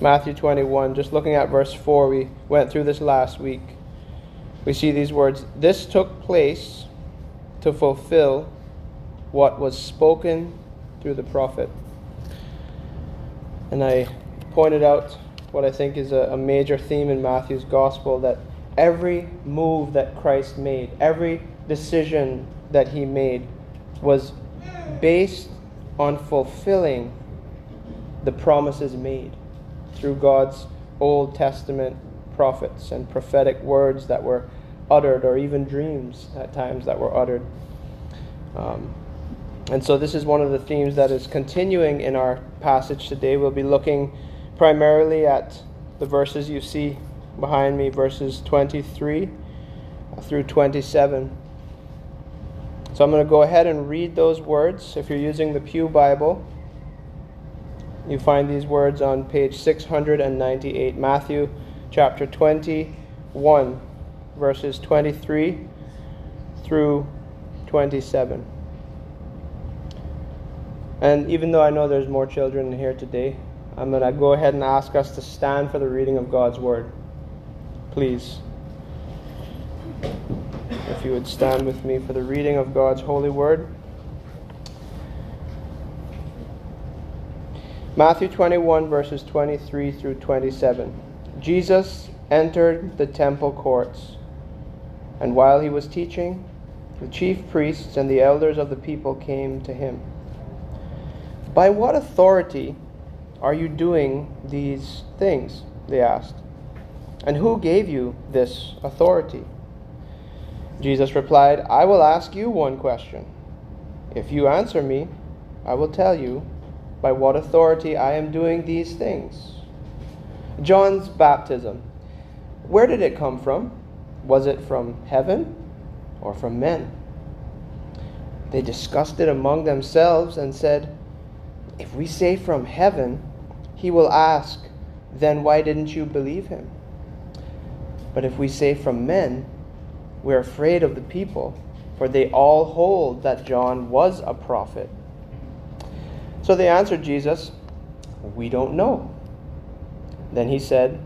Matthew 21, just looking at verse 4, we went through this last week. We see these words This took place to fulfill what was spoken through the prophet. And I pointed out what I think is a, a, major theme in Matthew's gospel that every move that Christ made, every decision that he made, was based on fulfilling the promises made through God's Old Testament prophets and prophetic words that were uttered, or even dreams at times that were uttered. Um, and so, this is one of the themes that is continuing in our passage today. We'll be looking primarily at the verses you see behind me, verses 23 through 27. So, I'm going to go ahead and read those words. If you're using the Pew Bible, you find these words on page 698, Matthew chapter 21, verses 23 through 27. And even though I know there's more children here today, I'm going to go ahead and ask us to stand for the reading of God's Word. Please. If you would stand with me for the reading of God's holy Word. Matthew 21, verses 23 through 27. Jesus entered the temple courts, and while he was teaching, the chief priests and the elders of the people came to him. By what authority are you doing these things? They asked. And who gave you this authority? Jesus replied, I will ask you one question. If you answer me, I will tell you by what authority I am doing these things. John's baptism. Where did it come from? Was it from heaven or from men? They discussed it among themselves and said, If we say from heaven, he will ask, Then why didn't you believe him? But if we say from men, we're afraid of the people, for they all hold that John was a prophet. So they answered Jesus, We don't know. Then he said,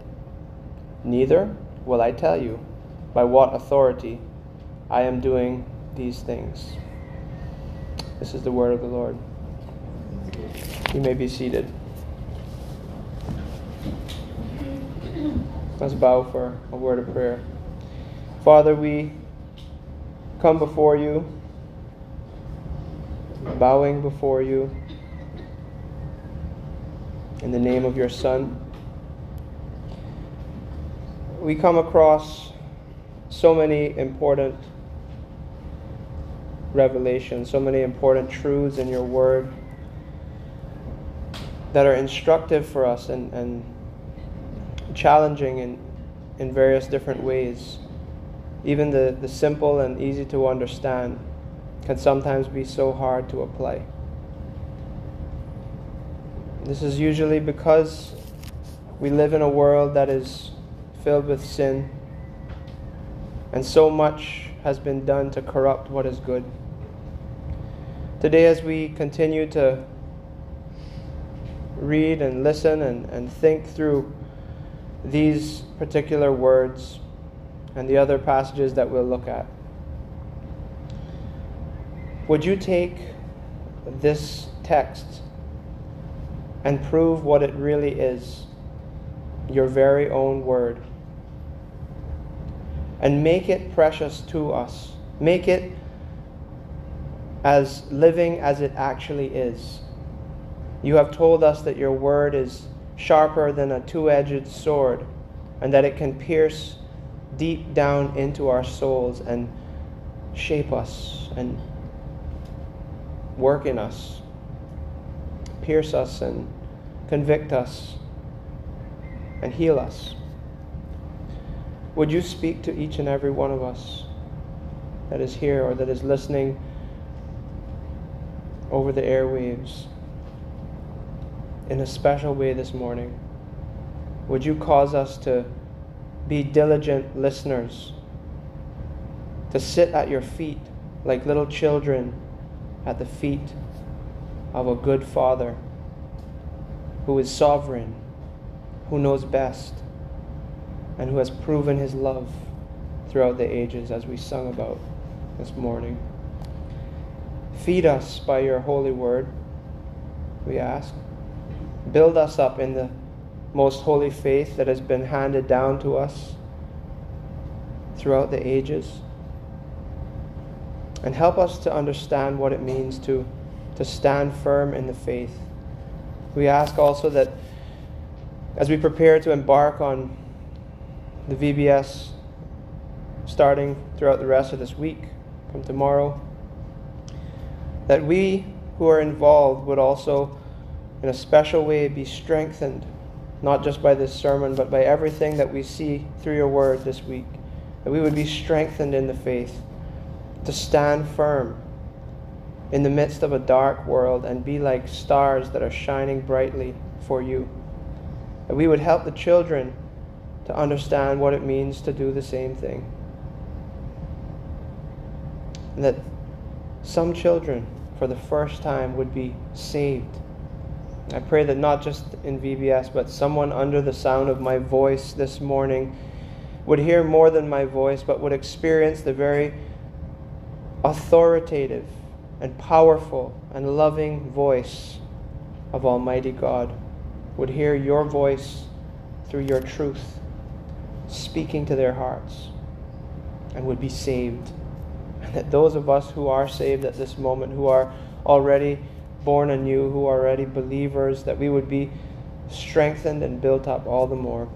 Neither will I tell you by what authority I am doing these things. This is the word of the Lord. You may be seated. Let's bow for a word of prayer. Father, we come before you, bowing before you in the name of your Son. We come across so many important revelations, so many important truths in your word that are instructive for us and, and challenging in, in various different ways. Even the, the simple and easy to understand can sometimes be so hard to apply. This is usually because we live in a world that is filled with sin, and so much has been done to corrupt what is good. Today, as we continue to read and listen and, and think through these particular words and the other passages that we'll look at, would you take this text and prove what it really is your very own word. And make it precious to us. Make it as living as it actually is. You have told us that your word is sharper than a two edged sword, and that it can pierce deep down into our souls and shape us and work in us pierce us and convict us and heal us. Would you speak to each and every one of us that is here or that is listening over the airwaves in a special way this morning? Would you cause us to be diligent listeners, to sit at your feet like little children at the feet of a good Father who is sovereign, who knows best and who has proven his love throughout the ages, as we sung about this morning. Feed us by your holy word, we ask. Build us up in the most holy faith that has been handed down to us throughout the ages. And help us to understand what it means to, to stand firm in the faith. We ask also that as we prepare to embark on the VBS starting throughout the rest of this week, from tomorrow, that we who are involved would also, in a special way, be strengthened, not just by this sermon, but by everything that we see through your word this week. That we would be strengthened in the faith, to stand firm in the midst of a dark world and be like stars that are shining brightly for you. That we would help the children to understand what it means to do the same thing. And that some children, for the first time, would be saved. I pray that not just in VBS, but someone under the sound of my voice this morning would hear more than my voice, but would experience the very authoritative and powerful and loving voice of Almighty God, would hear your voice through your truth speaking to their hearts, and would be saved and that those of us who are saved at this moment, who are already born anew, who are already believers, that we would be strengthened and built up all the more.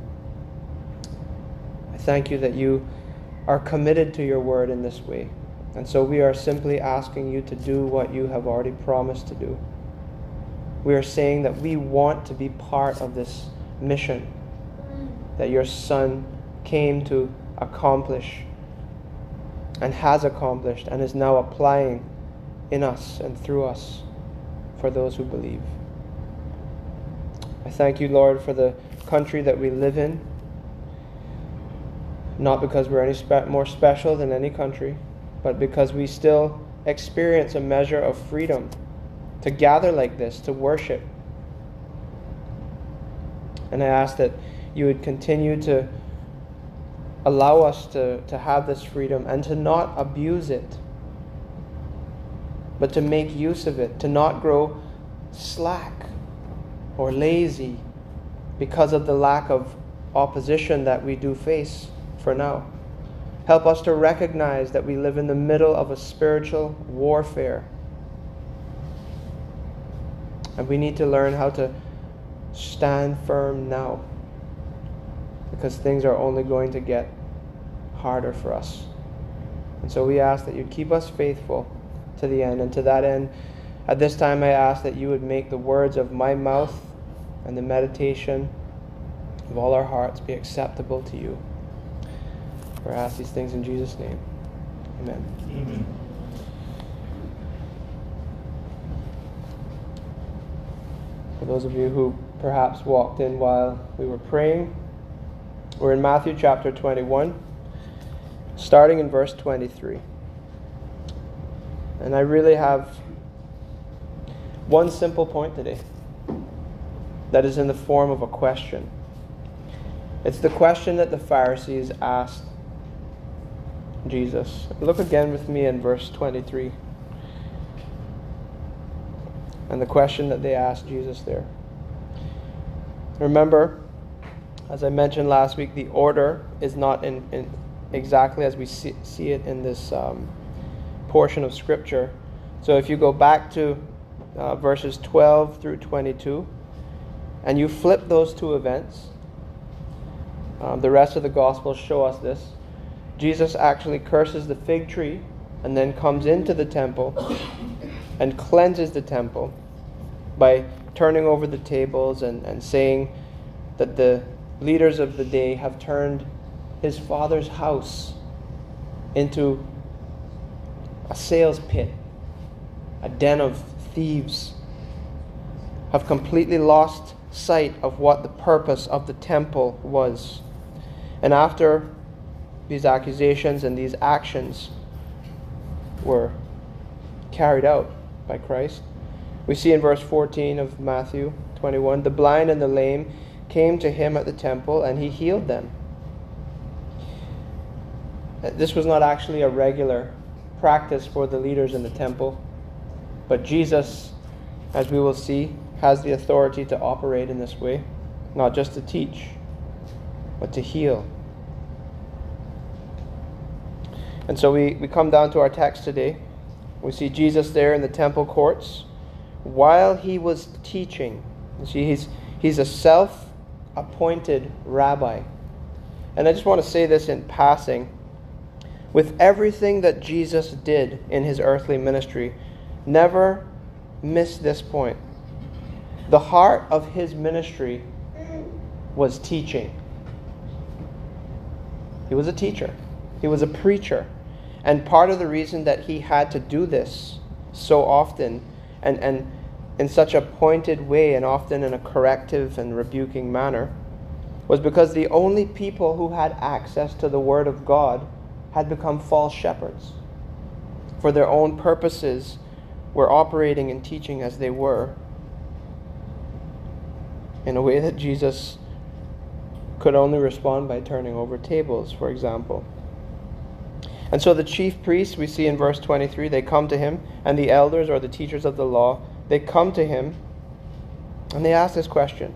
I thank you that you are committed to your word in this way. And so we are simply asking you to do what you have already promised to do. We are saying that we want to be part of this mission that your Son came to accomplish and has accomplished and is now applying in us and through us for those who believe. I thank you, Lord, for the country that we live in, not because we're any spe- more special than any country, but because we still experience a measure of freedom to gather like this, to worship. And I ask that you would continue to allow us to, to have this freedom and to not abuse it, but to make use of it, to not grow slack or lazy because of the lack of opposition that we do face for now. Help us to recognize that we live in the middle of a spiritual warfare. And we need to learn how to stand firm now because things are only going to get harder for us. And so we ask that you'd keep us faithful to the end. And to that end, at this time, I ask that you would make the words of my mouth and the meditation of all our hearts be acceptable to you. For I ask these things in Jesus' name. Amen. Amen. For those of you who perhaps walked in while we were praying, we're in Matthew chapter 21, starting in verse 23. And I really have one simple point today that is in the form of a question. It's the question that the Pharisees asked Jesus. Look again with me in verse 23. And the question that they asked Jesus there. Remember, as I mentioned last week, the order is not in, in exactly as we see, see it in this um, portion of Scripture. So if you go back to uh, verses 12 through 22, and you flip those two events, um, the rest of the Gospels show us this. Jesus actually curses the fig tree and then comes into the temple and cleanses the temple by turning over the tables and, and saying that the leaders of the day have turned his father's house into a sales pit, a den of thieves, have completely lost sight of what the purpose of the temple was. And after these accusations and these actions were carried out by Christ, we see in verse 14 of Matthew 21 the blind and the lame came to him at the temple and he healed them. Uh, this was not actually a regular practice for the leaders in the temple, but Jesus, as we will see, has the authority to operate in this way, not just to teach, but to heal. And so we, we come down to our text today. We see Jesus there in the temple courts while he was teaching. You see, he's, he's a self appointed rabbi. And I just want to say this in passing. With everything that Jesus did in his earthly ministry, never miss this point. The heart of his ministry was teaching. He was a teacher, he was a preacher. And part of the reason that he had to do this so often and, and in such a pointed way and often in a corrective and rebuking manner was because the only people who had access to the Word of God had become false shepherds. For their own purposes, were operating and teaching as they were in a way that Jesus could only respond by turning over tables, for example. And so the chief priests, we see in verse 23, they come to him, and the elders or the teachers of the law, they come to him and they ask this question.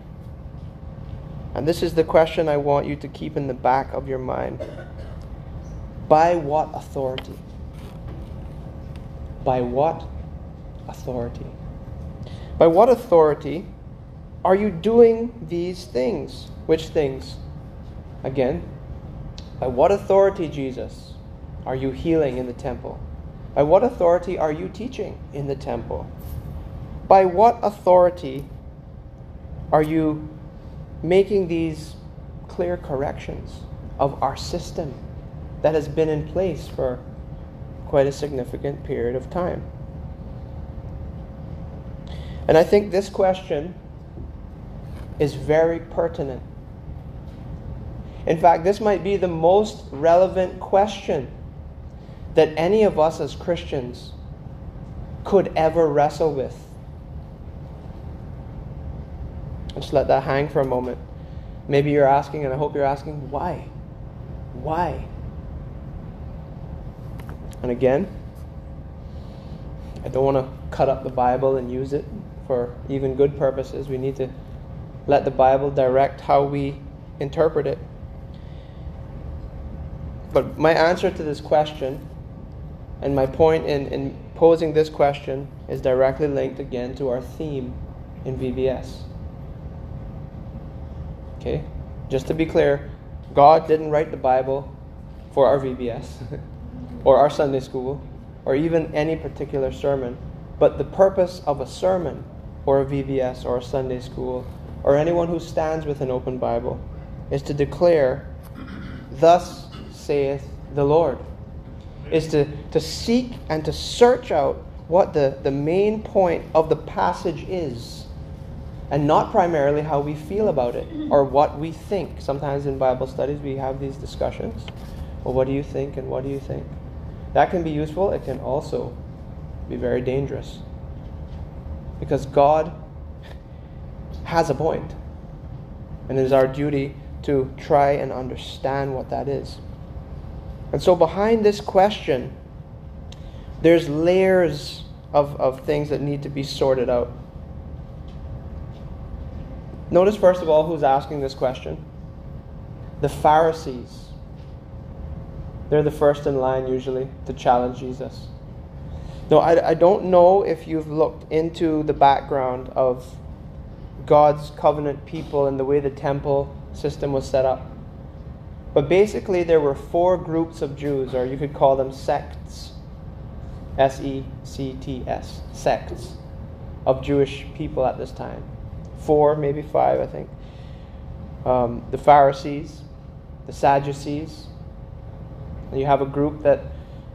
And this is the question I want you to keep in the back of your mind. By what authority? By what authority? By what authority are you doing these things? Which things? Again, by what authority, Jesus, are you healing in the temple? By what authority are you teaching in the temple? By what authority are you making these clear corrections of our system that has been in place for quite a significant period of time? And I think this question is very pertinent. In fact, this might be the most relevant question that any of us as Christians could ever wrestle with. Just let that hang for a moment. Maybe you're asking, and I hope you're asking, why? Why? And again, I don't want to cut up the Bible and use it for even good purposes. We need to let the Bible direct how we interpret it. But my answer to this question and my point in, in posing this question is directly linked again to our theme in VBS. Okay? Just to be clear, God didn't write the Bible for our VBS or our Sunday school or even any particular sermon, but the purpose of a sermon or a VBS or a Sunday school or anyone who stands with an open Bible is to declare, Thus saith the Lord is to, to seek and to search out what the, the main point of the passage is, and not primarily how we feel about it mm-hmm. or what we think. Sometimes in Bible studies we have these discussions. Well, what do you think and what do you think? That can be useful, it can also be very dangerous. Because God has a point, and it is our duty to try and understand what that is. And so, behind this question, there's layers of, of things that need to be sorted out. Notice, first of all, who's asking this question the Pharisees. They're the first in line, usually, to challenge Jesus. Now, I, I don't know if you've looked into the background of God's covenant people and the way the temple system was set up. But basically, there were four groups of Jews, or you could call them sects. S E C T S. Sects of Jewish people at this time. Four, maybe five, I think. Um, the Pharisees, the Sadducees. And you have a group that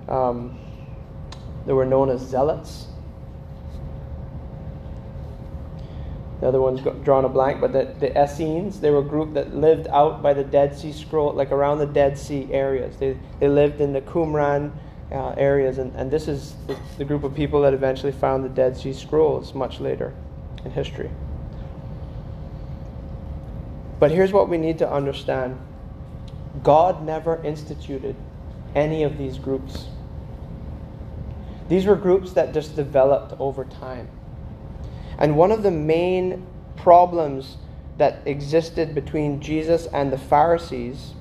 um, they were known as Zealots. The other one's drawn a blank, but the, the Essenes, they were a group that lived out by the Dead Sea Scroll, like around the Dead Sea areas. They, they lived in the Qumran uh, areas, and, and this is the, the group of people that eventually found the Dead Sea Scrolls much later in history. But here's what we need to understand God never instituted any of these groups. These were groups that just developed over time. And one of the main problems that existed between Jesus and the Pharisees,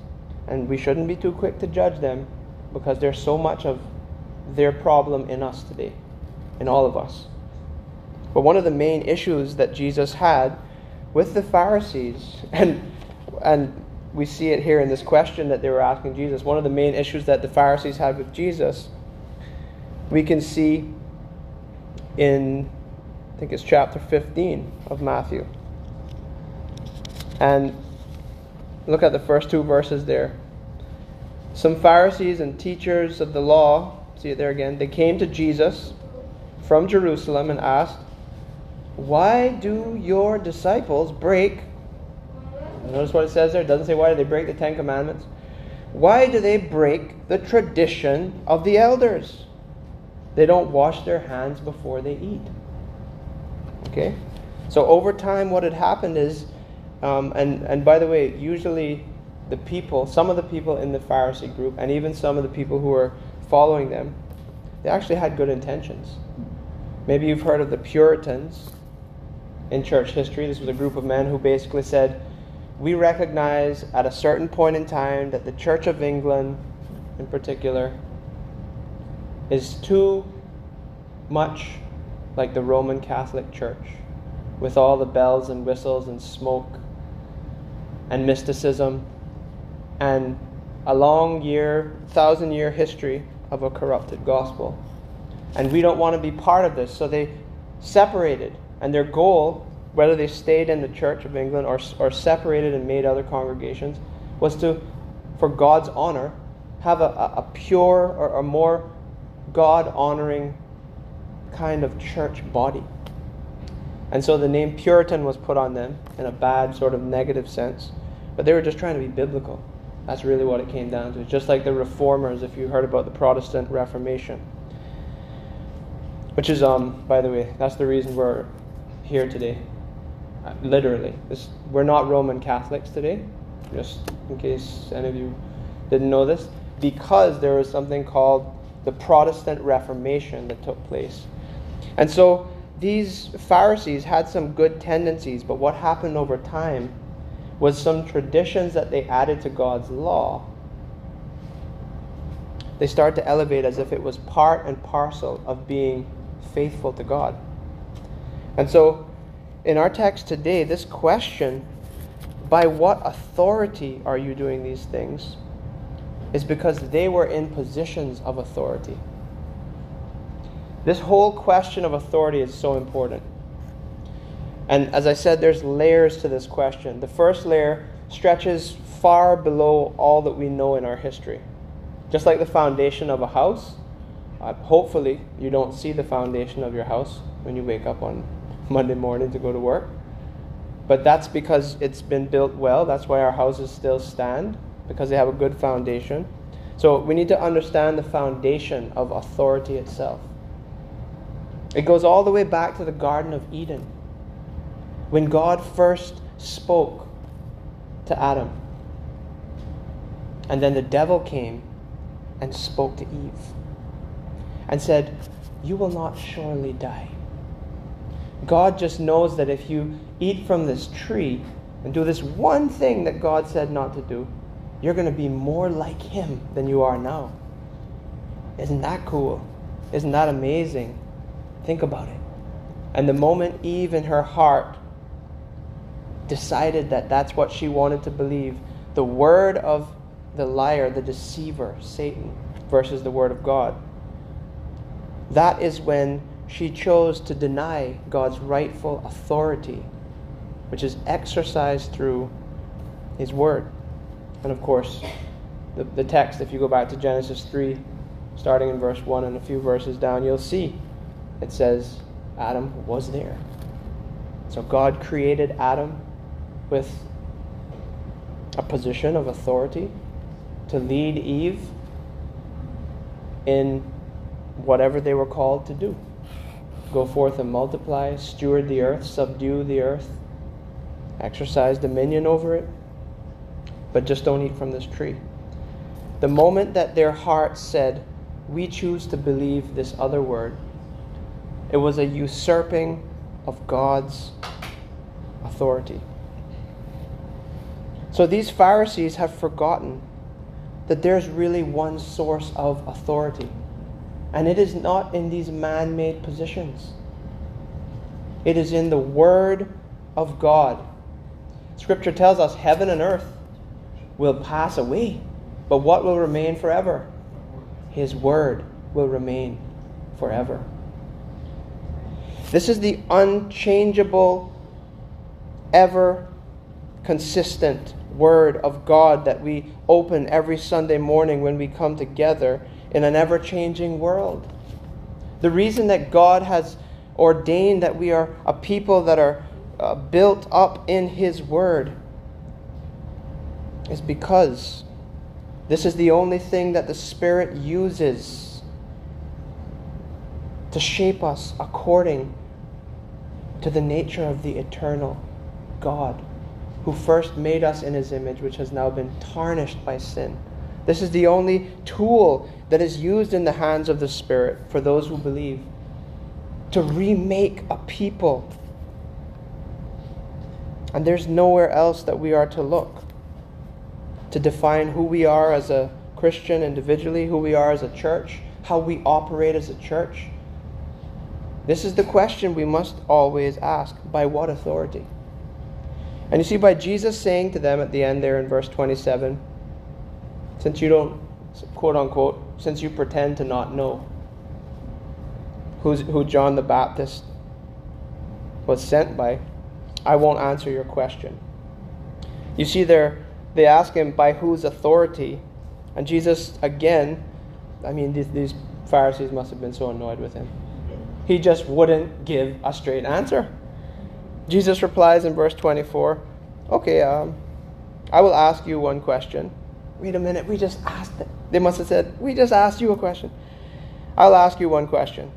and we shouldn't be too quick to judge them because there's so much of their problem in us today, in all of us. But one of the main issues that Jesus had with the Pharisees, and, and we see it here in this question that they were asking Jesus, one of the main issues that the Pharisees had with Jesus, we can see in, I think it's chapter 15 of Matthew. And look at the first two verses there. Some Pharisees and teachers of the law, see it there again, they came to Jesus from Jerusalem and asked, Why do your disciples break? Notice what it says there. It doesn't say why do they break the Ten Commandments. Why do they break the tradition of the elders? They don't wash their hands before they eat. Okay? So over time, what had happened is um, and, and by the way, usually the people, some of the people in the Pharisee group, and even some of the people who were following them, they actually had good intentions. Maybe you've heard of the Puritans in church history. This was a group of men who basically said, We recognize at a certain point in time that the Church of England, in particular, is too much like the Roman Catholic Church, with all the bells and whistles and smoke and mysticism and a long year, thousand year history of a corrupted gospel. And we don't want to be part of this. So they separated. And their goal, whether they stayed in the Church of England or, or separated and made other congregations, was to, for God's honor, have a, a pure or a more God honoring kind of church body. And so the name Puritan was put on them in a bad, sort of negative sense. But they were just trying to be biblical. That's really what it came down to. Just like the reformers, if you heard about the Protestant Reformation. Which is, um, by the way, that's the reason we're here today. Uh, literally. This, we're not Roman Catholics today, just in case any of you didn't know this, because there was something called the Protestant Reformation that took place. And so these Pharisees had some good tendencies, but what happened over time was some traditions that they added to God's law. They started to elevate as if it was part and parcel of being faithful to God. And so, in our text today, this question, by what authority are you doing these things, is because they were in positions of authority. This whole question of authority is so important. And as I said, there's layers to this question. The first layer stretches far below all that we know in our history. Just like the foundation of a house, uh, hopefully you don't see the foundation of your house when you wake up on Monday morning to go to work. But that's because it's been built well. That's why our houses still stand, because they have a good foundation. So we need to understand the foundation of authority itself. It goes all the way back to the Garden of Eden. When God first spoke to Adam, and then the devil came and spoke to Eve and said, You will not surely die. God just knows that if you eat from this tree and do this one thing that God said not to do, you're going to be more like Him than you are now. Isn't that cool? Isn't that amazing? Think about it. And the moment Eve in her heart decided that that's what she wanted to believe, the word of the liar, the deceiver, Satan, versus the word of God, that is when she chose to deny God's rightful authority, which is exercised through His Word. And of course, the, the text, if you go back to Genesis 3, starting in verse 1 and a few verses down, you'll see it says Adam was there. So God created Adam with a position of authority to lead Eve in whatever they were called to do. Go forth and multiply, steward the earth, subdue the earth, exercise dominion over it, but just don't eat from this tree. The moment that their hearts said, We choose to believe this other word, it was a usurping of God's authority. So these Pharisees have forgotten that there's really one source of authority, and it is not in these man made positions, it is in the Word of God. Scripture tells us heaven and earth will pass away, but what will remain forever? His Word will remain forever. This is the unchangeable, ever consistent Word of God that we open every Sunday morning when we come together in an ever changing world. The reason that God has ordained that we are a people that are uh, built up in His Word is because this is the only thing that the Spirit uses to shape us according to the nature of the eternal God who first made us in his image, which has now been tarnished by sin. This is the only tool that is used in the hands of the Spirit for those who believe to remake a people. And there's nowhere else that we are to look to define who we are as a Christian individually, who we are as a church, how we operate as a church. This is the question we must always ask by what authority? And you see, by Jesus saying to them at the end there in verse 27, since you don't, quote unquote, since you pretend to not know who's, who John the Baptist was sent by, I won't answer your question. You see, there they ask him by whose authority, and Jesus again, I mean, these, these Pharisees must have been so annoyed with him. He just wouldn't give a straight answer. Jesus replies in verse 24, Okay, um, I will ask you one question. Wait a minute, we just asked it. They must have said, We just asked you a question. I'll ask you one question.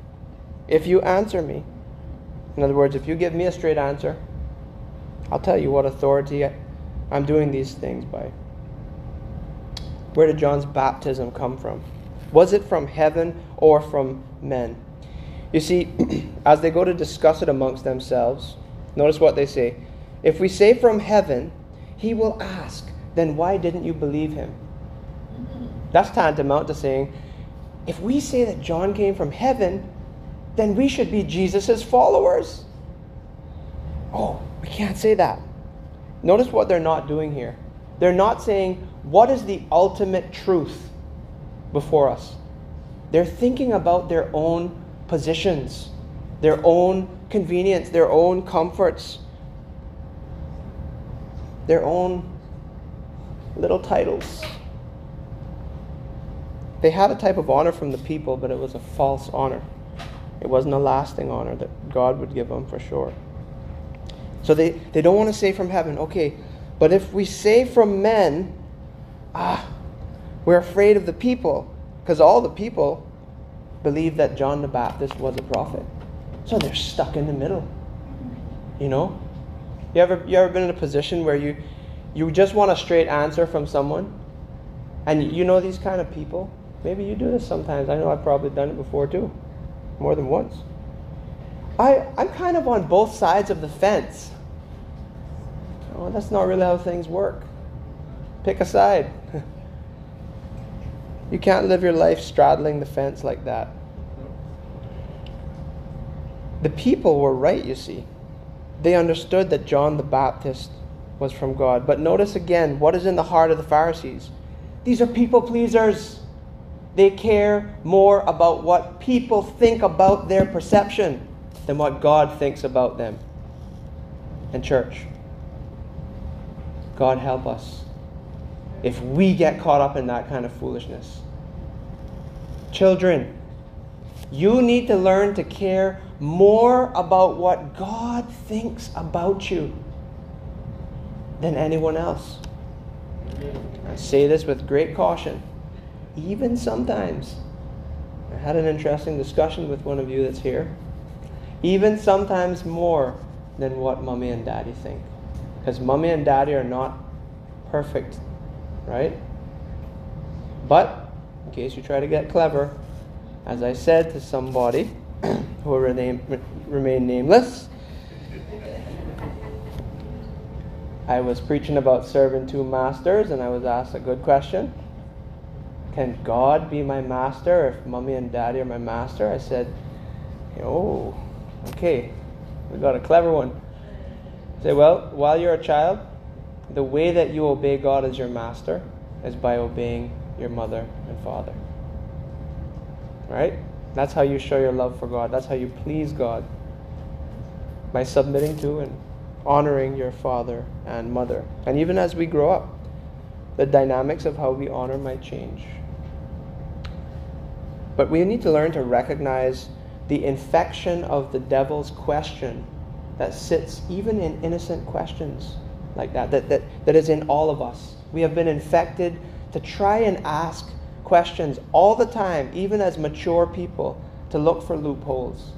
If you answer me, in other words, if you give me a straight answer, I'll tell you what authority I'm doing these things by. Where did John's baptism come from? Was it from heaven or from men? You see, as they go to discuss it amongst themselves, Notice what they say. If we say from heaven, he will ask, then why didn't you believe him? That's tantamount to saying, if we say that John came from heaven, then we should be Jesus' followers. Oh, we can't say that. Notice what they're not doing here. They're not saying, what is the ultimate truth before us? They're thinking about their own positions, their own convenience, their own comforts, their own little titles. They had a type of honor from the people, but it was a false honor. It wasn't a lasting honor that God would give them for sure. So they, they don't want to say from heaven, okay, but if we say from men, ah, we're afraid of the people, because all the people believe that John the Baptist was a prophet. So they're stuck in the middle. You know? You ever you ever been in a position where you you just want a straight answer from someone? And you know these kind of people? Maybe you do this sometimes. I know I've probably done it before too. More than once. I, I'm kind of on both sides of the fence. Oh, that's not really how things work. Pick a side. you can't live your life straddling the fence like that. The people were right, you see. They understood that John the Baptist was from God. But notice again what is in the heart of the Pharisees. These are people pleasers. They care more about what people think about their perception than what God thinks about them. And, church, God help us if we get caught up in that kind of foolishness. Children, you need to learn to care more about what God thinks about you than anyone else. I say this with great caution. Even sometimes, I had an interesting discussion with one of you that's here. Even sometimes more than what mommy and daddy think. Because mommy and daddy are not perfect, right? But, in case you try to get clever, as I said to somebody who will remain, remain nameless, I was preaching about serving two masters, and I was asked a good question Can God be my master if mommy and daddy are my master? I said, Oh, okay, we got a clever one. Say, well, while you're a child, the way that you obey God as your master is by obeying your mother and father. Right? That's how you show your love for God. That's how you please God. By submitting to and honoring your father and mother. And even as we grow up, the dynamics of how we honor might change. But we need to learn to recognize the infection of the devil's question that sits even in innocent questions like that, that, that, that is in all of us. We have been infected to try and ask questions all the time, even as mature people, to look for loopholes.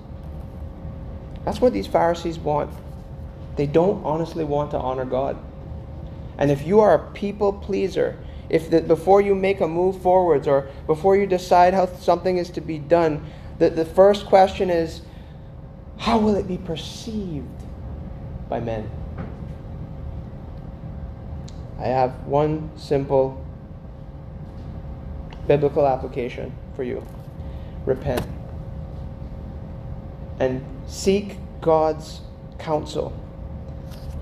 That's what these Pharisees want. They don't honestly want to honor God. And if you are a people pleaser, if the, before you make a move forwards or before you decide how something is to be done, the, the first question is how will it be perceived by men? I have one simple biblical application for you repent and seek God's counsel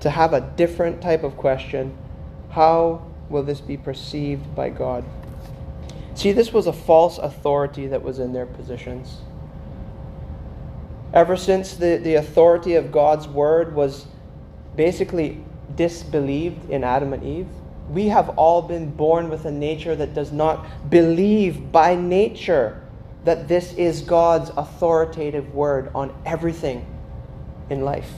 to have a different type of question how will this be perceived by God? See, this was a false authority that was in their positions. Ever since the, the authority of God's word was basically disbelieved in Adam and Eve, we have all been born with a nature that does not believe by nature that this is God's authoritative word on everything in life.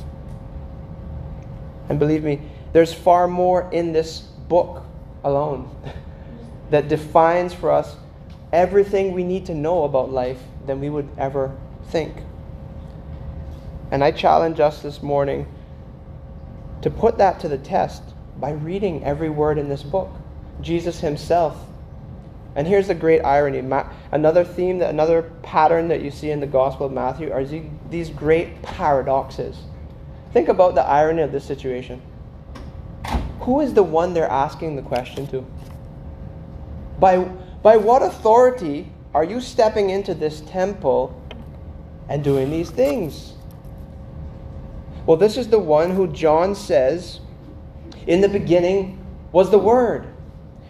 And believe me, there's far more in this book alone that defines for us everything we need to know about life than we would ever think. And I challenge us this morning to put that to the test by reading every word in this book. Jesus himself. And here's the great irony. Another theme, that another pattern that you see in the Gospel of Matthew are these great paradoxes. Think about the irony of this situation. Who is the one they're asking the question to? By, by what authority are you stepping into this temple and doing these things? Well, this is the one who John says, in the beginning was the Word.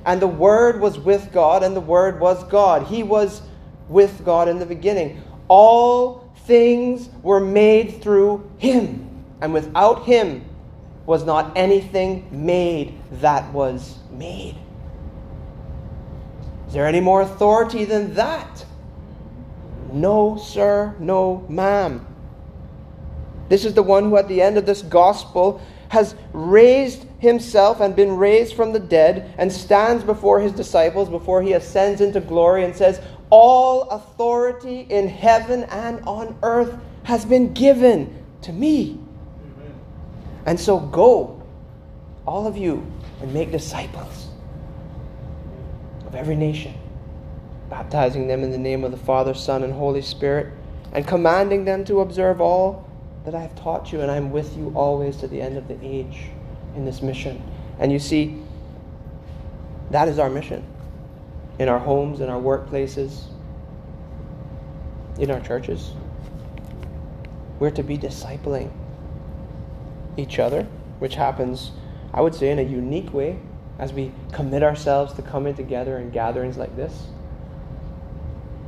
And the Word was with God, and the Word was God. He was with God in the beginning. All things were made through Him and without him was not anything made that was made. Is there any more authority than that? No, sir, no, ma'am. This is the one who, at the end of this gospel, has raised himself and been raised from the dead and stands before his disciples before he ascends into glory and says, All authority in heaven and on earth has been given to me. Amen. And so go, all of you, and make disciples of every nation, baptizing them in the name of the Father, Son, and Holy Spirit, and commanding them to observe all that I have taught you, and I am with you always to the end of the age in this mission. And you see, that is our mission in our homes, in our workplaces, in our churches. We're to be discipling each other, which happens, I would say, in a unique way as we commit ourselves to coming together in gatherings like this.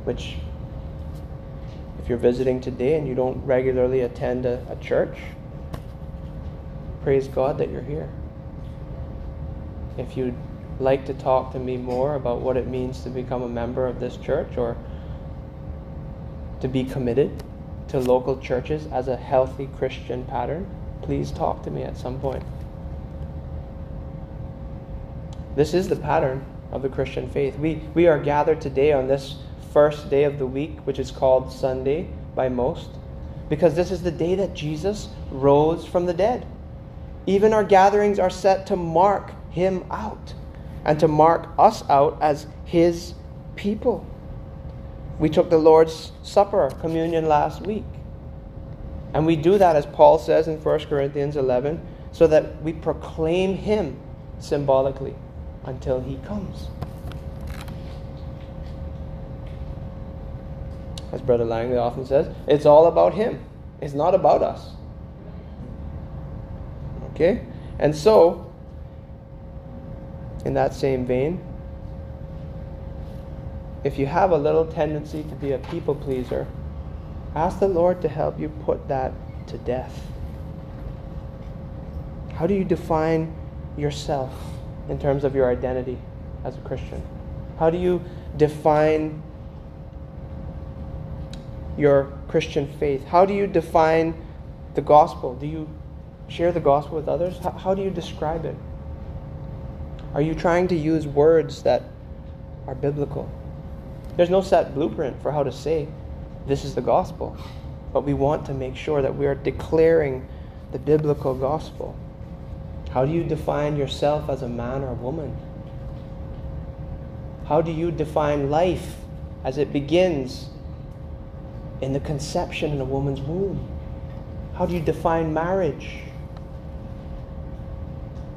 Which, if you're visiting today and you don't regularly attend a, a church, praise God that you're here. If you'd like to talk to me more about what it means to become a member of this church or to be committed to local churches as a healthy Christian pattern, please talk to me at some point. This is the pattern of the Christian faith. We, we are gathered today on this first day of the week, which is called Sunday by most, because this is the day that Jesus rose from the dead. Even our gatherings are set to mark him out and to mark us out as his people. We took the Lord's Supper, communion, last week. And we do that, as Paul says in 1 Corinthians 11, so that we proclaim him symbolically until he comes. As Brother Langley often says, it's all about him. It's not about us. Okay? And so, in that same vein, if you have a little tendency to be a people pleaser, ask the Lord to help you put that to death. How do you define yourself in terms of your identity as a Christian? How do you define your Christian faith? How do you define the gospel? Do you share the gospel with others? How, how do you describe it? Are you trying to use words that are biblical? There's no set blueprint for how to say this is the gospel, but we want to make sure that we are declaring the biblical gospel. How do you define yourself as a man or a woman? How do you define life as it begins in the conception in a woman's womb? How do you define marriage?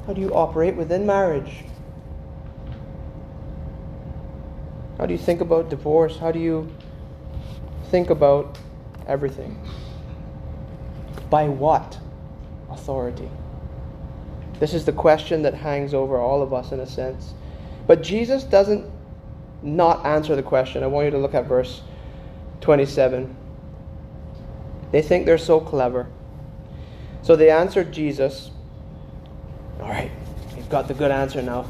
How do you operate within marriage? How do you think about divorce? How do you think about everything? By what authority? This is the question that hangs over all of us in a sense. But Jesus doesn't not answer the question. I want you to look at verse 27. They think they're so clever. So they answered Jesus, All right, you've got the good answer now.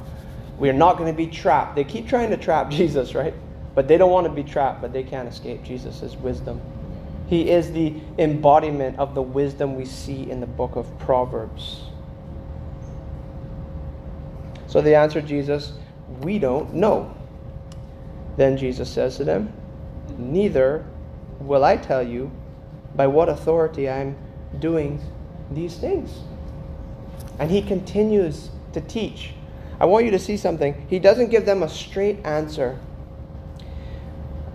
We are not going to be trapped. They keep trying to trap Jesus, right? But they don't want to be trapped, but they can't escape Jesus' wisdom. He is the embodiment of the wisdom we see in the book of Proverbs. So they answered Jesus, We don't know. Then Jesus says to them, Neither will I tell you by what authority I'm doing these things. And he continues to teach. I want you to see something. He doesn't give them a straight answer.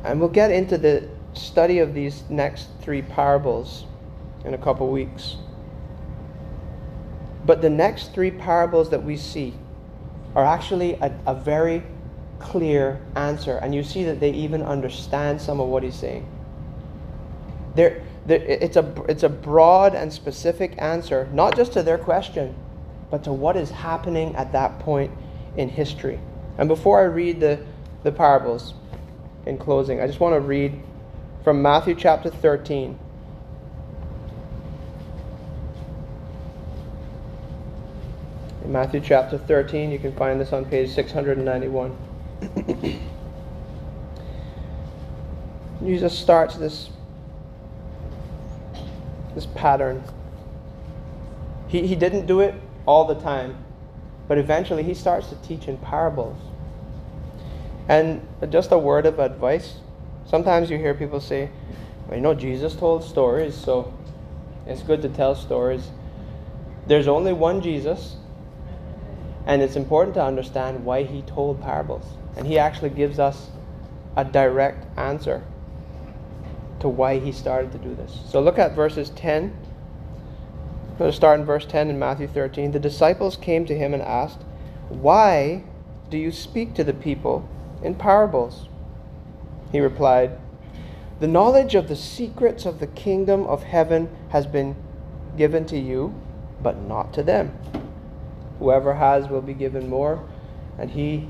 And we'll get into the study of these next three parables in a couple weeks. But the next three parables that we see are actually a, a very clear answer. And you see that they even understand some of what he's saying. It's, a, it's a broad and specific answer, not just to their question, but to what is happening at that point in history. And before I read the, the parables in closing, I just want to read from Matthew chapter 13. In Matthew chapter 13, you can find this on page 691. Jesus starts this, this pattern. He, he didn't do it all the time, but eventually he starts to teach in parables. And just a word of advice sometimes you hear people say, well, you know, Jesus told stories, so it's good to tell stories. There's only one Jesus, and it's important to understand why he told parables. And he actually gives us a direct answer to why he started to do this. So look at verses 10. I'm going to start in verse 10 in Matthew 13. The disciples came to him and asked, Why do you speak to the people in parables? He replied, The knowledge of the secrets of the kingdom of heaven has been given to you, but not to them. Whoever has will be given more, and he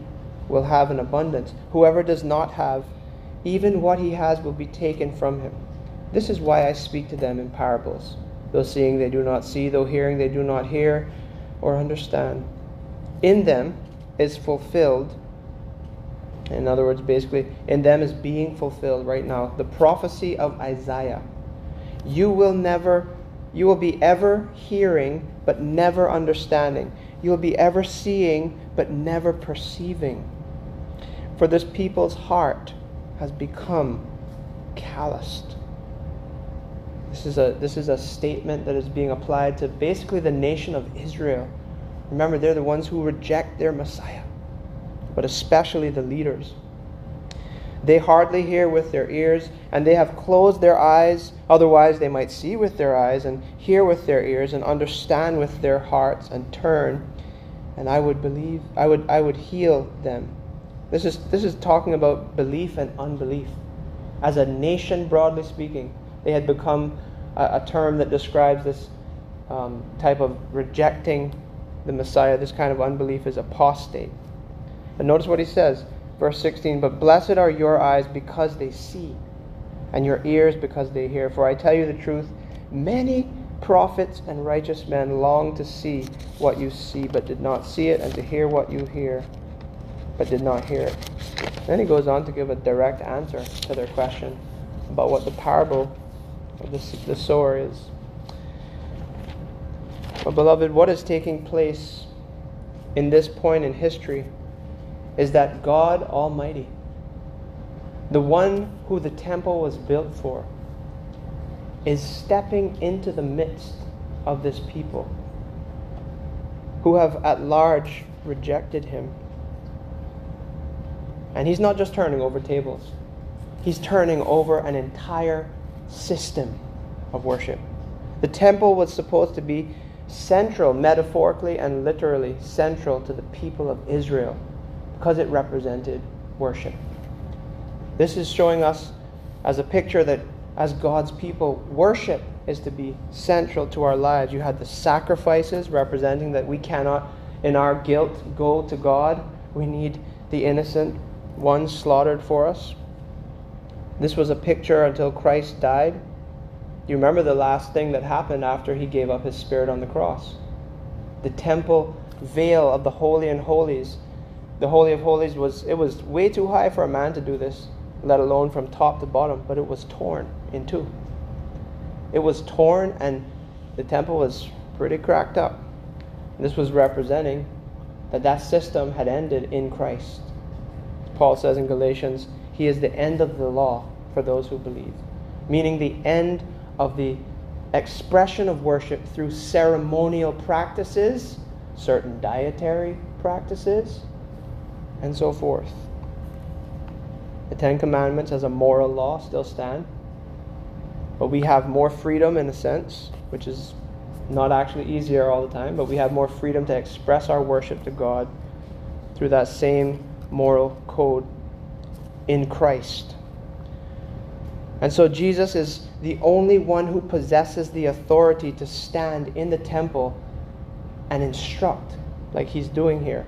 will have an abundance. Whoever does not have, even what he has will be taken from him. This is why I speak to them in parables. Though seeing they do not see, though hearing they do not hear or understand. In them is fulfilled, in other words, basically, in them is being fulfilled right now the prophecy of Isaiah. You will never, you will be ever hearing, but never understanding. You will be ever seeing, but never perceiving. For this people's heart has become calloused. This is, a, this is a statement that is being applied to basically the nation of Israel. Remember, they're the ones who reject their Messiah, but especially the leaders. They hardly hear with their ears, and they have closed their eyes. Otherwise, they might see with their eyes, and hear with their ears, and understand with their hearts, and turn, and I would believe, I would, I would heal them. This is, this is talking about belief and unbelief. As a nation, broadly speaking, they had become a, a term that describes this um, type of rejecting the Messiah. This kind of unbelief is apostate. And notice what he says Verse 16 But blessed are your eyes because they see, and your ears because they hear. For I tell you the truth, many prophets and righteous men long to see what you see, but did not see it, and to hear what you hear, but did not hear it. Then he goes on to give a direct answer to their question about what the parable of the, the sower is. But, beloved, what is taking place in this point in history? is that God Almighty, the one who the temple was built for, is stepping into the midst of this people who have at large rejected him. And he's not just turning over tables, he's turning over an entire system of worship. The temple was supposed to be central, metaphorically and literally, central to the people of Israel because it represented worship. This is showing us as a picture that as God's people, worship is to be central to our lives. You had the sacrifices representing that we cannot, in our guilt, go to God. We need the innocent ones slaughtered for us. This was a picture until Christ died. You remember the last thing that happened after he gave up his spirit on the cross? The temple veil of the Holy and Holies the Holy of Holies was it was way too high for a man to do this, let alone from top to bottom, but it was torn in two. It was torn and the temple was pretty cracked up. This was representing that that system had ended in Christ. Paul says in Galatians, he is the end of the law for those who believe, meaning the end of the expression of worship through ceremonial practices, certain dietary practices, and so forth. The Ten Commandments as a moral law still stand, but we have more freedom in a sense, which is not actually easier all the time, but we have more freedom to express our worship to God through that same moral code in Christ. And so Jesus is the only one who possesses the authority to stand in the temple and instruct, like he's doing here.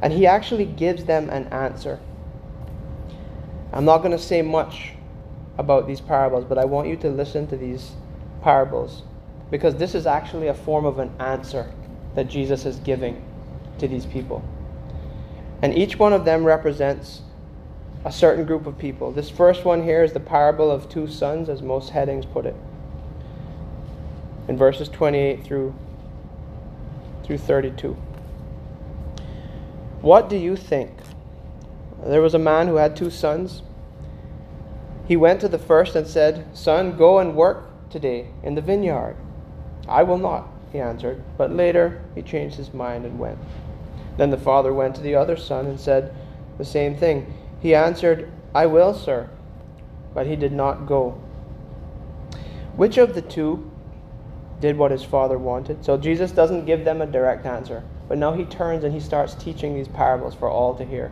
And he actually gives them an answer. I'm not going to say much about these parables, but I want you to listen to these parables because this is actually a form of an answer that Jesus is giving to these people. And each one of them represents a certain group of people. This first one here is the parable of two sons, as most headings put it. In verses 28 through, through 32. What do you think? There was a man who had two sons. He went to the first and said, Son, go and work today in the vineyard. I will not, he answered. But later he changed his mind and went. Then the father went to the other son and said the same thing. He answered, I will, sir. But he did not go. Which of the two did what his father wanted? So Jesus doesn't give them a direct answer. But now he turns and he starts teaching these parables for all to hear.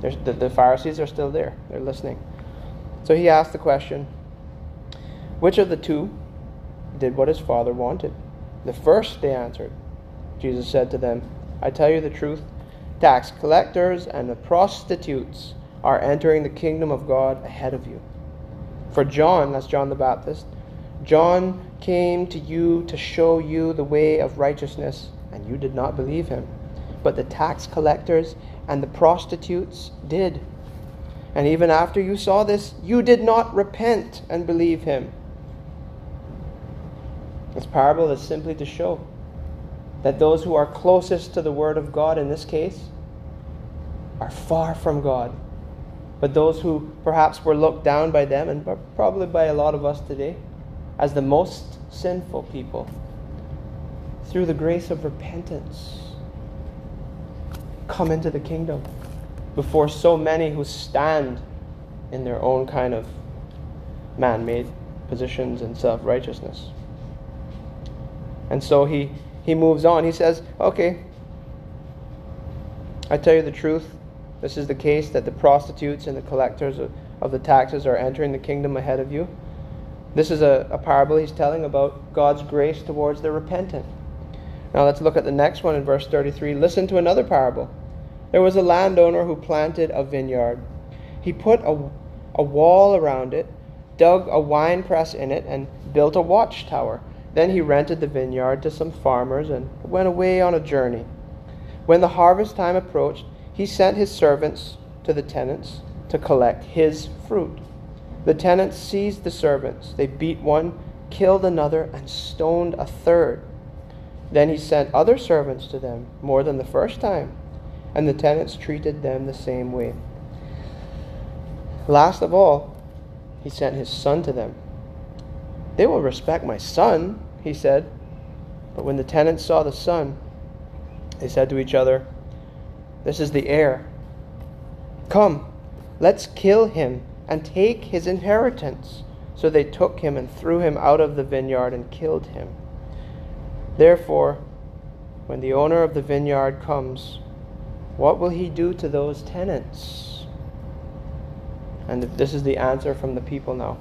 The, the Pharisees are still there, they're listening. So he asked the question Which of the two did what his father wanted? The first, they answered. Jesus said to them, I tell you the truth, tax collectors and the prostitutes are entering the kingdom of God ahead of you. For John, that's John the Baptist, John came to you to show you the way of righteousness and you did not believe him. But the tax collectors and the prostitutes did. And even after you saw this, you did not repent and believe him. This parable is simply to show that those who are closest to the Word of God in this case are far from God but those who perhaps were looked down by them and probably by a lot of us today as the most sinful people through the grace of repentance come into the kingdom before so many who stand in their own kind of man made positions and self righteousness. And so he, he moves on. He says, Okay, I tell you the truth. This is the case that the prostitutes and the collectors of, the taxes are entering the kingdom ahead of you. This is a, a parable he's telling about God's grace towards the repentant. Now let's look at the next one in verse 33. Listen to another parable. There was a landowner who planted a vineyard. He put a, a wall around it, dug a wine press in it, and built a watchtower. Then he rented the vineyard to some farmers and went away on a journey. When the harvest time approached, he sent his servants to the tenants to collect his fruit. The tenants seized the servants. They beat one, killed another, and stoned a third. Then he sent other servants to them, more than the first time, and the tenants treated them the same way. Last of all, he sent his son to them. They will respect my son, he said. But when the tenants saw the son, they said to each other, This is the heir. Come, let's kill him and take his inheritance. So they took him and threw him out of the vineyard and killed him. Therefore, when the owner of the vineyard comes, what will he do to those tenants? And this is the answer from the people now.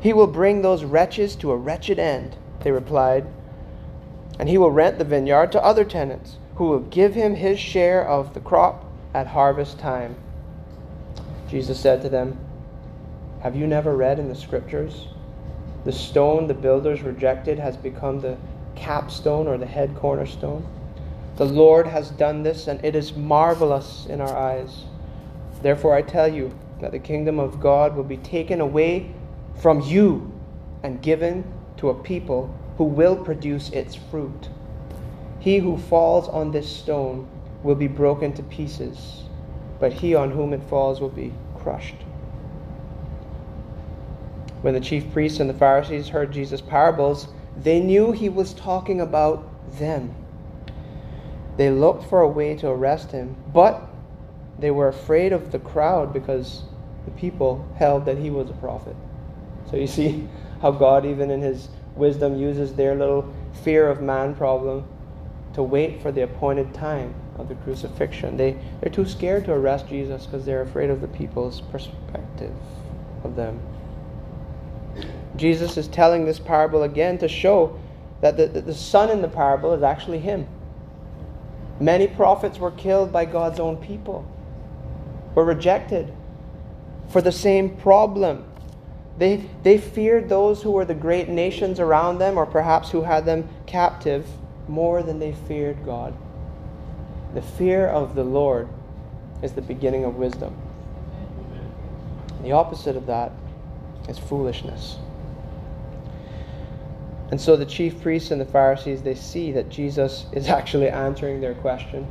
He will bring those wretches to a wretched end, they replied, and he will rent the vineyard to other tenants who will give him his share of the crop at harvest time. Jesus said to them, Have you never read in the scriptures? The stone the builders rejected has become the capstone or the head cornerstone. The Lord has done this, and it is marvelous in our eyes. Therefore, I tell you that the kingdom of God will be taken away from you and given to a people who will produce its fruit. He who falls on this stone will be broken to pieces, but he on whom it falls will be crushed. When the chief priests and the Pharisees heard Jesus' parables, they knew he was talking about them. They looked for a way to arrest him, but they were afraid of the crowd because the people held that he was a prophet. So you see how God, even in his wisdom, uses their little fear of man problem to wait for the appointed time of the crucifixion. They, they're too scared to arrest Jesus because they're afraid of the people's perspective of them. Jesus is telling this parable again to show that the, the, the son in the parable is actually him. Many prophets were killed by God's own people, were rejected for the same problem. They, they feared those who were the great nations around them, or perhaps who had them captive, more than they feared God. The fear of the Lord is the beginning of wisdom. The opposite of that is foolishness. And so the chief priests and the Pharisees, they see that Jesus is actually answering their question.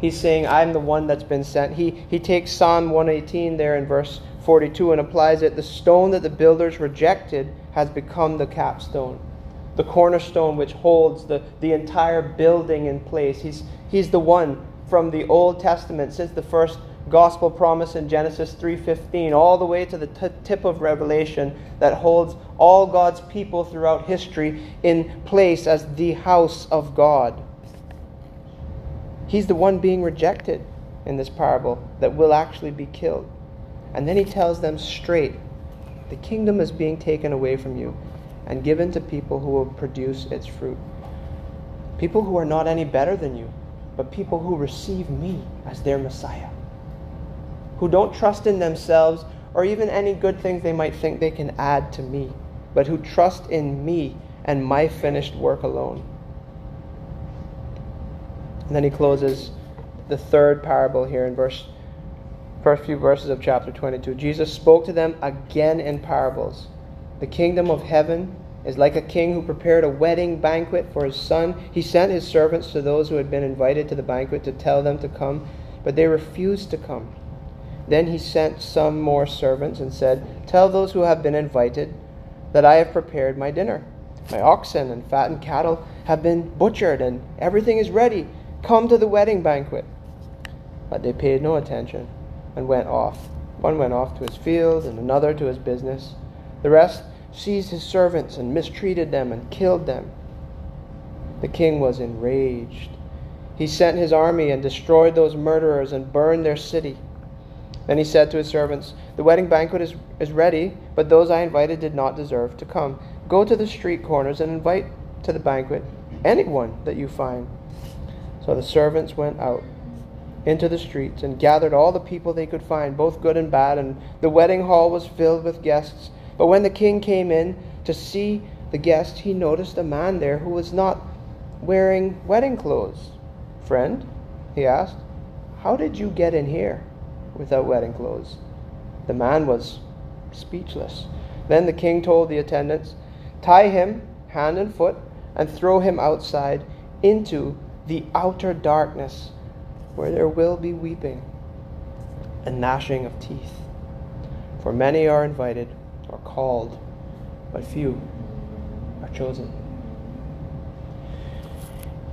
He's saying, I'm the one that's been sent. He, he takes Psalm 118 there in verse 42 and applies it. The stone that the builders rejected has become the capstone, the cornerstone which holds the, the entire building in place. He's, he's the one from the Old Testament since the first gospel promise in Genesis 3:15 all the way to the t- tip of Revelation that holds all God's people throughout history in place as the house of God. He's the one being rejected in this parable that will actually be killed. And then he tells them straight, the kingdom is being taken away from you and given to people who will produce its fruit. People who are not any better than you, but people who receive me as their Messiah who don't trust in themselves or even any good things they might think they can add to me, but who trust in me and my finished work alone. And then he closes the third parable here in verse first few verses of chapter 22. Jesus spoke to them again in parables. The kingdom of heaven is like a king who prepared a wedding banquet for his son. He sent his servants to those who had been invited to the banquet to tell them to come, but they refused to come. Then he sent some more servants and said, Tell those who have been invited that I have prepared my dinner. My oxen and fattened cattle have been butchered, and everything is ready. Come to the wedding banquet. But they paid no attention and went off. One went off to his field, and another to his business. The rest seized his servants and mistreated them and killed them. The king was enraged. He sent his army and destroyed those murderers and burned their city. Then he said to his servants, The wedding banquet is, is ready, but those I invited did not deserve to come. Go to the street corners and invite to the banquet anyone that you find. So the servants went out into the streets and gathered all the people they could find, both good and bad, and the wedding hall was filled with guests. But when the king came in to see the guests, he noticed a man there who was not wearing wedding clothes. Friend, he asked, how did you get in here without wedding clothes? The man was speechless. Then the king told the attendants, Tie him hand and foot and throw him outside into the outer darkness where there will be weeping and gnashing of teeth. For many are invited or called, but few are chosen.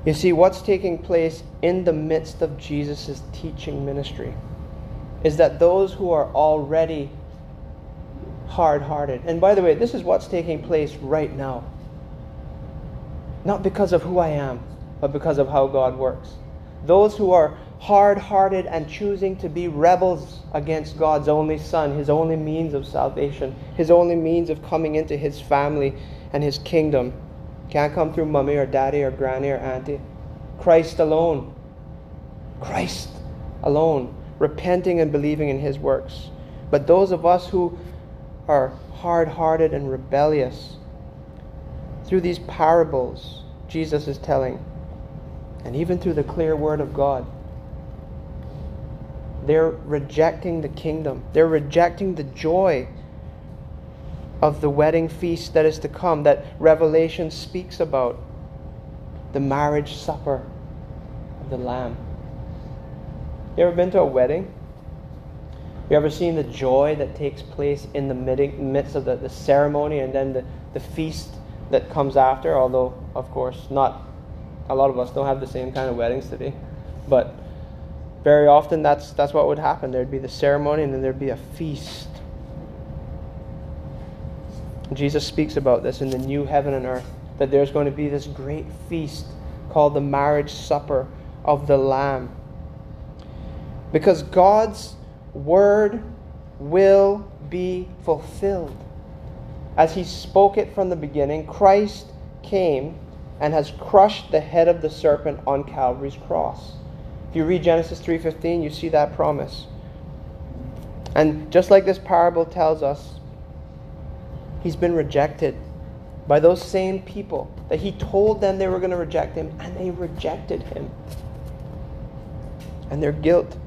You see, what's taking place in the midst of Jesus' teaching ministry is that those who are already hard hearted, and by the way, this is what's taking place right now. Not because of who I am, but because of how God works. Those who are hard hearted and choosing to be rebels against God's only Son, His only means of salvation, His only means of coming into His family and His kingdom can't come through mummy or daddy or granny or auntie. Christ alone. Christ alone. Repenting and believing in his works. But those of us who are hard hearted and rebellious, through these parables Jesus is telling, and even through the clear word of God, they're rejecting the kingdom. They're rejecting the joy of the wedding feast that is to come that Revelation speaks about the marriage supper of the Lamb. You ever been to a wedding? You ever seen the joy that takes place in the midst of the, the ceremony and then the, the feast that comes after? Although, of course, not a lot of us don't have the same kind of weddings today. But very often that's, that's what would happen. There'd be the ceremony and then there'd be a feast. Jesus speaks about this in the new heaven and earth, that there's going to be this great feast called the marriage supper of the Lamb. Because God's word will be fulfilled. As he spoke it from the beginning, Christ came and has crushed the head of the serpent on Calvary's cross. If you read Genesis 3:15, you see that promise. And just like this parable tells us, He's been rejected by those same people that he told them they were going to reject him, and they rejected him. And their guilt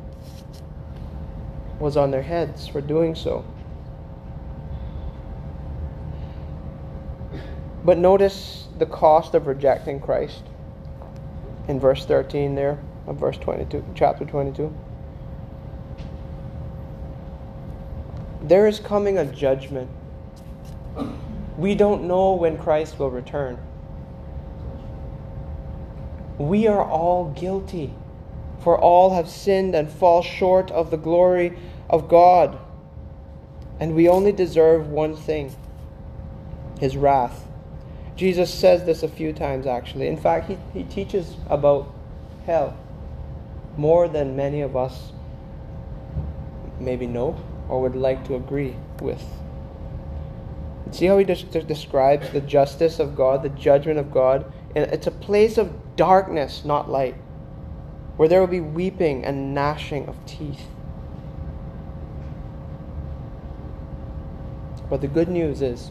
was on their heads for doing so. But notice the cost of rejecting Christ in verse 13 there of verse 22, chapter 22. There is coming a judgment we don't know when Christ will return. We are all guilty, for all have sinned and fall short of the glory of God. And we only deserve one thing His wrath. Jesus says this a few times, actually. In fact, he, he teaches about hell more than many of us maybe know or would like to agree with. See how he just describes the justice of God, the judgment of God? And it's a place of darkness, not light, where there will be weeping and gnashing of teeth. But the good news is,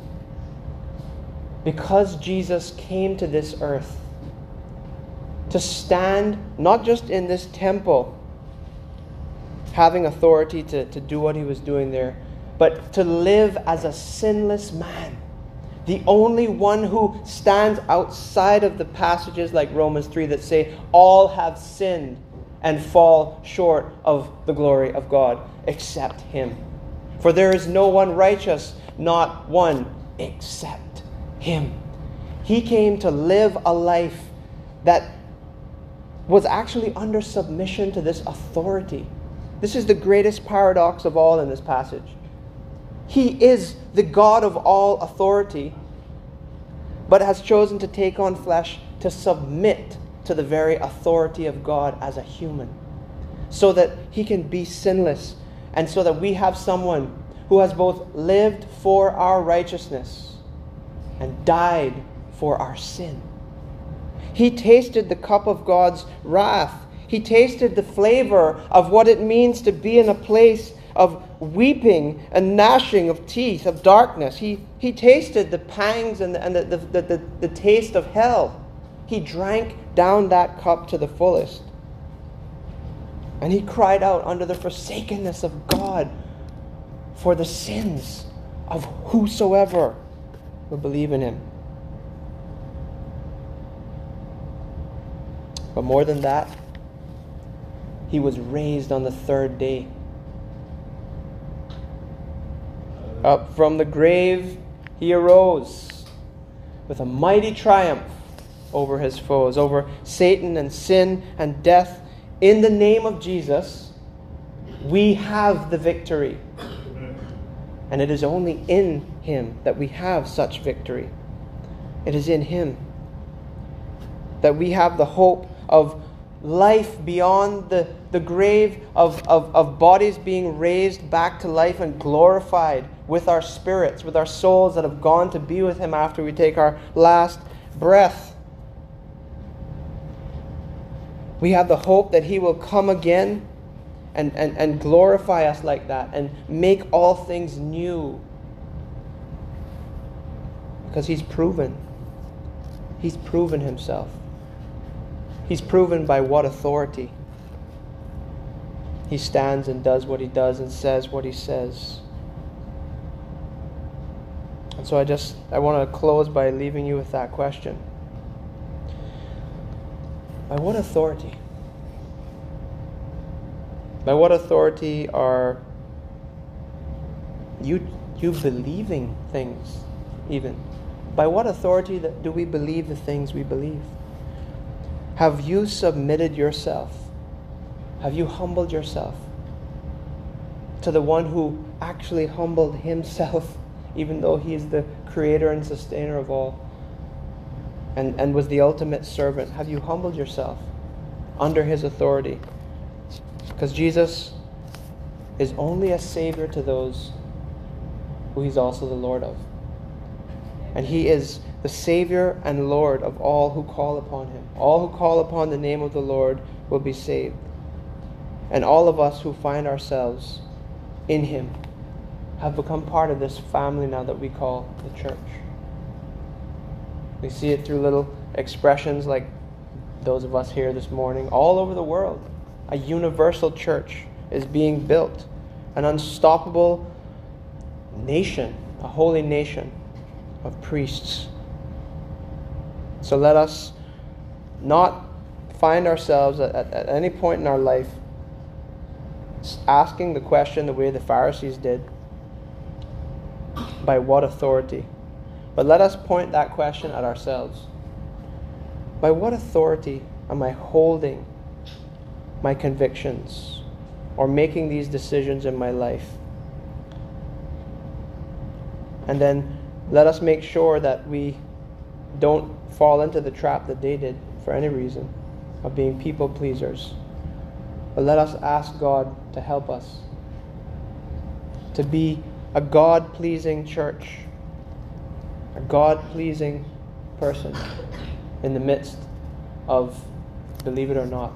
because Jesus came to this earth to stand not just in this temple, having authority to, to do what he was doing there, but to live as a sinless man. The only one who stands outside of the passages like Romans 3 that say, all have sinned and fall short of the glory of God except Him. For there is no one righteous, not one, except Him. He came to live a life that was actually under submission to this authority. This is the greatest paradox of all in this passage. He is the God of all authority, but has chosen to take on flesh to submit to the very authority of God as a human, so that he can be sinless, and so that we have someone who has both lived for our righteousness and died for our sin. He tasted the cup of God's wrath. He tasted the flavor of what it means to be in a place of weeping and gnashing of teeth, of darkness. He, he tasted the pangs and, the, and the, the, the, the taste of hell. He drank down that cup to the fullest. And he cried out under the forsakenness of God for the sins of whosoever will believe in him. But more than that, he was raised on the third day. Up from the grave, he arose with a mighty triumph over his foes, over Satan and sin and death. In the name of Jesus, we have the victory. And it is only in him that we have such victory. It is in him that we have the hope of life beyond the, the grave, of, of, of bodies being raised back to life and glorified with our spirits, with our souls that have gone to be with Him after we take our last breath. We have the hope that He will come again and, and, and glorify us like that and make all things new. Because He's proven. He's proven Himself. He's proven by what authority he stands and does what he does and says what he says. And so I just I want to close by leaving you with that question. By what authority? By what authority are you you believing things even? By what authority do we believe the things we believe? Have you submitted yourself? Have you humbled yourself to the one who actually humbled himself, even though he is the creator and sustainer of all and, and was the ultimate servant? Have you humbled yourself under his authority? Because Jesus is only a savior to those who he's also the Lord of. And he is the Savior and Lord of all who call upon him. All who call upon the name of the Lord will be saved. And all of us who find ourselves in him have become part of this family now that we call the church. We see it through little expressions like those of us here this morning, all over the world. A universal church is being built, an unstoppable nation, a holy nation of priests so let us not find ourselves at, at, at any point in our life asking the question the way the Pharisees did by what authority? But let us point that question at ourselves. By what authority am I holding my convictions or making these decisions in my life? And then let us make sure that we don't fall into the trap that they did for any reason of being people pleasers. But let us ask God to help us to be a God pleasing church, a God pleasing person in the midst of, believe it or not,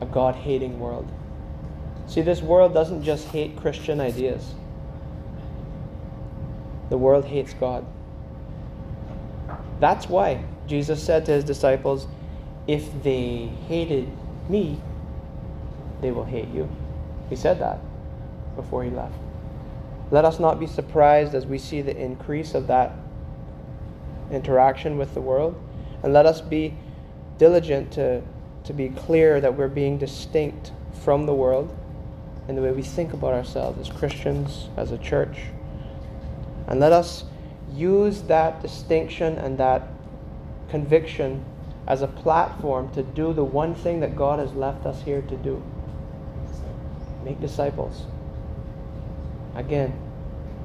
a God hating world. See, this world doesn't just hate Christian ideas, the world hates God. That's why Jesus said to his disciples, If they hated me, they will hate you. He said that before he left. Let us not be surprised as we see the increase of that interaction with the world, and let us be diligent to, to be clear that we're being distinct from the world in the way we think about ourselves as Christians, as a church. And let us use that distinction and that conviction as a platform to do the one thing that God has left us here to do make disciples. Again,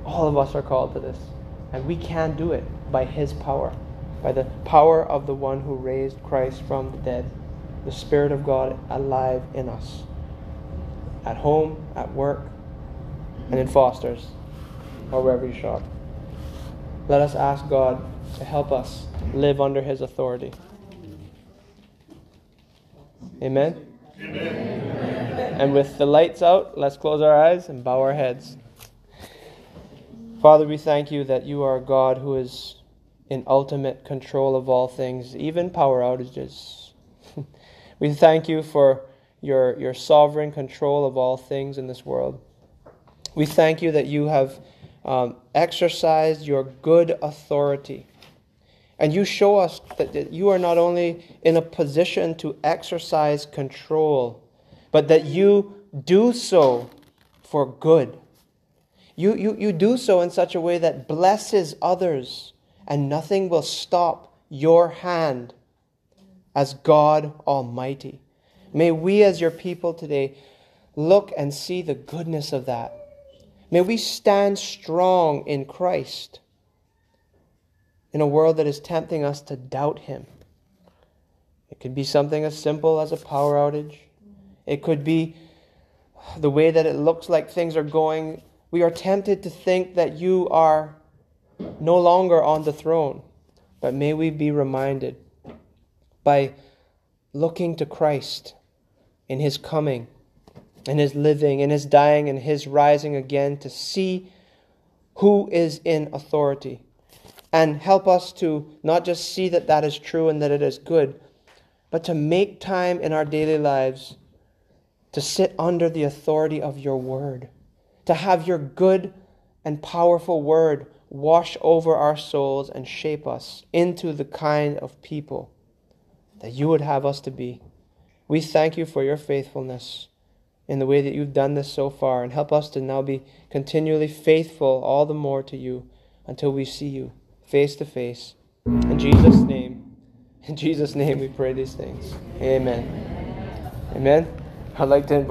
all of us are called to this. And we can do it by His power, by the power of the one who raised Christ from the dead, the Spirit of God alive in us, at home, at work, and in Foster's, or wherever you shop. Let us ask God to help us live under His authority. Amen? Amen. And with the lights out, let's close our eyes and bow our heads. Father, we thank you that you are a God who is in ultimate control of all things, even power outages. we thank you for your, your sovereign control of all things in this world. We thank you that you have um, exercised your good authority and you show us that, that you are not only in a position to exercise control, but that you do so for good. You, you, you do so in such a way that blesses others, and nothing will stop your hand as God Almighty. May we, as your people today, look and see the goodness of that. May we stand strong in Christ in a world that is tempting us to doubt Him. It could be something as simple as a power outage. It could be the way that it looks like things are going. We are tempted to think that you are no longer on the throne. But may we be reminded by looking to Christ in His coming, in His living, in His dying, and His rising again to see who is in authority and help us to not just see that that is true and that it is good, but to make time in our daily lives to sit under the authority of your word, to have your good and powerful word wash over our souls and shape us into the kind of people that you would have us to be. We thank you for your faithfulness in the way that you've done this so far, and help us to now be continually faithful all the more to you until we see you face to face. In Jesus' name, in Jesus' name we pray these things. Amen. Amen. I'd like to invite